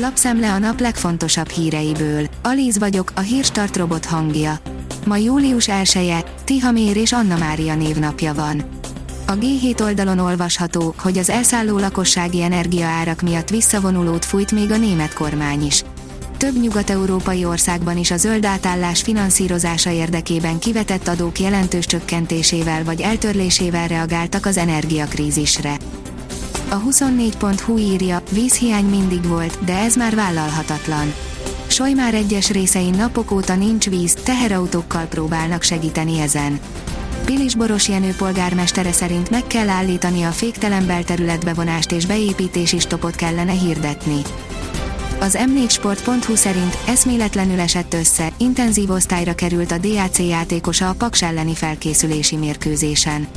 Lapszemle a nap legfontosabb híreiből. Alíz vagyok, a hírstart robot hangja. Ma július 1-e, Tihamér és Anna Mária névnapja van. A G7 oldalon olvasható, hogy az elszálló lakossági energiaárak miatt visszavonulót fújt még a német kormány is. Több nyugat-európai országban is a zöld átállás finanszírozása érdekében kivetett adók jelentős csökkentésével vagy eltörlésével reagáltak az energiakrízisre. A 24.hu írja, vízhiány mindig volt, de ez már vállalhatatlan. Sojmár egyes részein napok óta nincs víz, teherautókkal próbálnak segíteni ezen. Pilis Boros Jenő polgármestere szerint meg kell állítani a féktelen belterületbevonást és beépítési stopot kellene hirdetni. Az m4sport.hu szerint eszméletlenül esett össze, intenzív osztályra került a DAC játékosa a Paks elleni felkészülési mérkőzésen.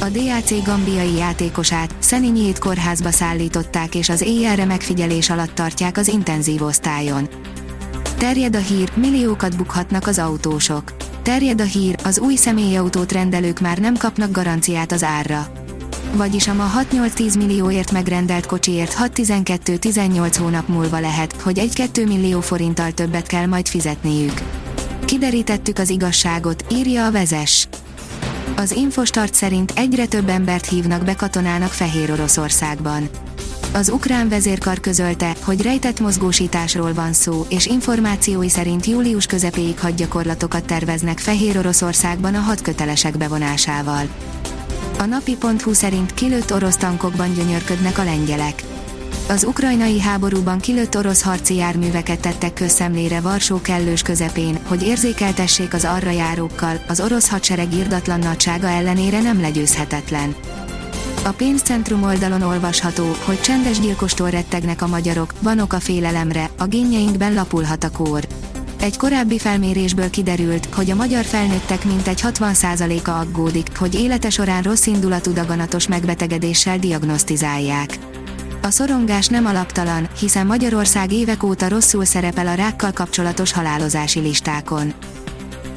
A DAC gambiai játékosát, Szeninyét kórházba szállították és az éjjelre megfigyelés alatt tartják az intenzív osztályon. Terjed a hír, milliókat bukhatnak az autósok. Terjed a hír, az új személyautót rendelők már nem kapnak garanciát az árra. Vagyis a ma 6-8-10 millióért megrendelt kocsiért 6-12-18 hónap múlva lehet, hogy 1-2 millió forinttal többet kell majd fizetniük. Kiderítettük az igazságot, írja a vezes. Az Infostart szerint egyre több embert hívnak be katonának Fehér Oroszországban. Az ukrán vezérkar közölte, hogy rejtett mozgósításról van szó, és információi szerint július közepéig hadgyakorlatokat terveznek Fehér Oroszországban a hadkötelesek bevonásával. A napi.hu szerint kilőtt orosz tankokban gyönyörködnek a lengyelek. Az ukrajnai háborúban kilőtt orosz harci járműveket tettek közszemlére Varsó kellős közepén, hogy érzékeltessék az arra járókkal, az orosz hadsereg irdatlan nagysága ellenére nem legyőzhetetlen. A pénzcentrum oldalon olvasható, hogy csendes gyilkostól rettegnek a magyarok, van ok a félelemre, a génjeinkben lapulhat a kór. Egy korábbi felmérésből kiderült, hogy a magyar felnőttek mintegy 60%-a aggódik, hogy élete során rossz indulatú daganatos megbetegedéssel diagnosztizálják. A szorongás nem alaptalan, hiszen Magyarország évek óta rosszul szerepel a rákkal kapcsolatos halálozási listákon.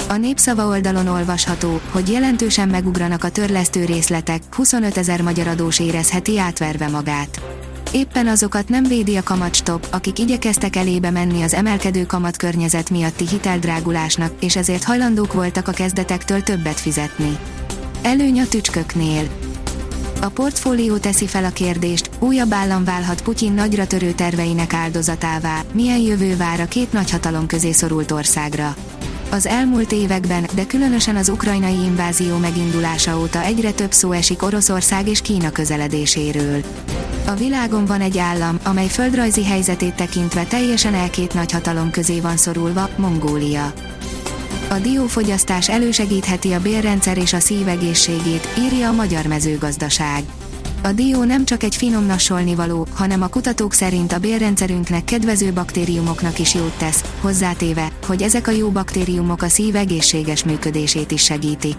A népszava oldalon olvasható, hogy jelentősen megugranak a törlesztő részletek, 25 ezer magyar adós érezheti átverve magát. Éppen azokat nem védi a kamatstop, akik igyekeztek elébe menni az emelkedő kamatkörnyezet miatti hiteldrágulásnak, és ezért hajlandók voltak a kezdetektől többet fizetni. Előny a tücsköknél. A portfólió teszi fel a kérdést, újabb állam válhat Putyin nagyra törő terveinek áldozatává, milyen jövő vár a két nagyhatalom közé szorult országra. Az elmúlt években, de különösen az ukrajnai invázió megindulása óta egyre több szó esik Oroszország és Kína közeledéséről. A világon van egy állam, amely földrajzi helyzetét tekintve teljesen elkét nagyhatalom közé van szorulva, Mongólia. A diófogyasztás elősegítheti a bélrendszer és a szívegészségét, írja a Magyar Mezőgazdaság. A dió nem csak egy finom nasolnivaló, hanem a kutatók szerint a bélrendszerünknek kedvező baktériumoknak is jót tesz, hozzátéve, hogy ezek a jó baktériumok a szív egészséges működését is segítik.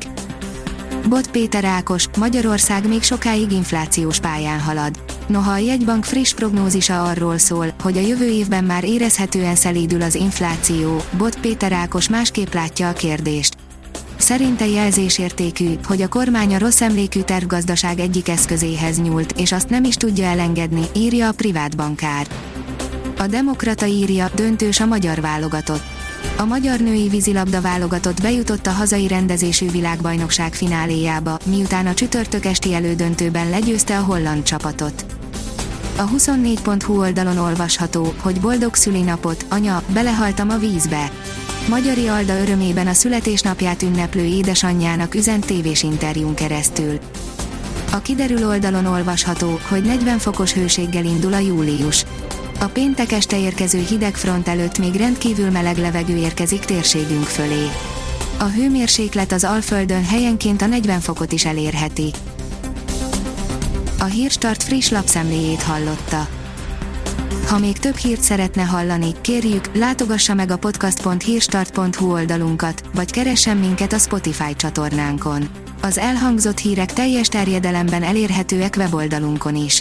Bot Péter Ákos, Magyarország még sokáig inflációs pályán halad. Noha a jegybank friss prognózisa arról szól, hogy a jövő évben már érezhetően szelídül az infláció, Bot Péter Ákos másképp látja a kérdést. Szerinte jelzésértékű, hogy a kormány a rossz emlékű tervgazdaság egyik eszközéhez nyúlt, és azt nem is tudja elengedni, írja a privát bankár. A Demokrata írja, döntős a magyar válogatott. A magyar női vízilabda válogatott bejutott a hazai rendezésű világbajnokság fináléjába, miután a csütörtök esti elődöntőben legyőzte a holland csapatot. A 24.hu oldalon olvasható, hogy boldog szülinapot, anya, belehaltam a vízbe. Magyari Alda örömében a születésnapját ünneplő édesanyjának üzent tévés interjún keresztül. A kiderül oldalon olvasható, hogy 40 fokos hőséggel indul a július. A péntek este érkező hideg front előtt még rendkívül meleg levegő érkezik térségünk fölé. A hőmérséklet az Alföldön helyenként a 40 fokot is elérheti. A Hírstart friss lapszemléjét hallotta. Ha még több hírt szeretne hallani, kérjük, látogassa meg a podcast.hírstart.hu oldalunkat, vagy keressen minket a Spotify csatornánkon. Az elhangzott hírek teljes terjedelemben elérhetőek weboldalunkon is.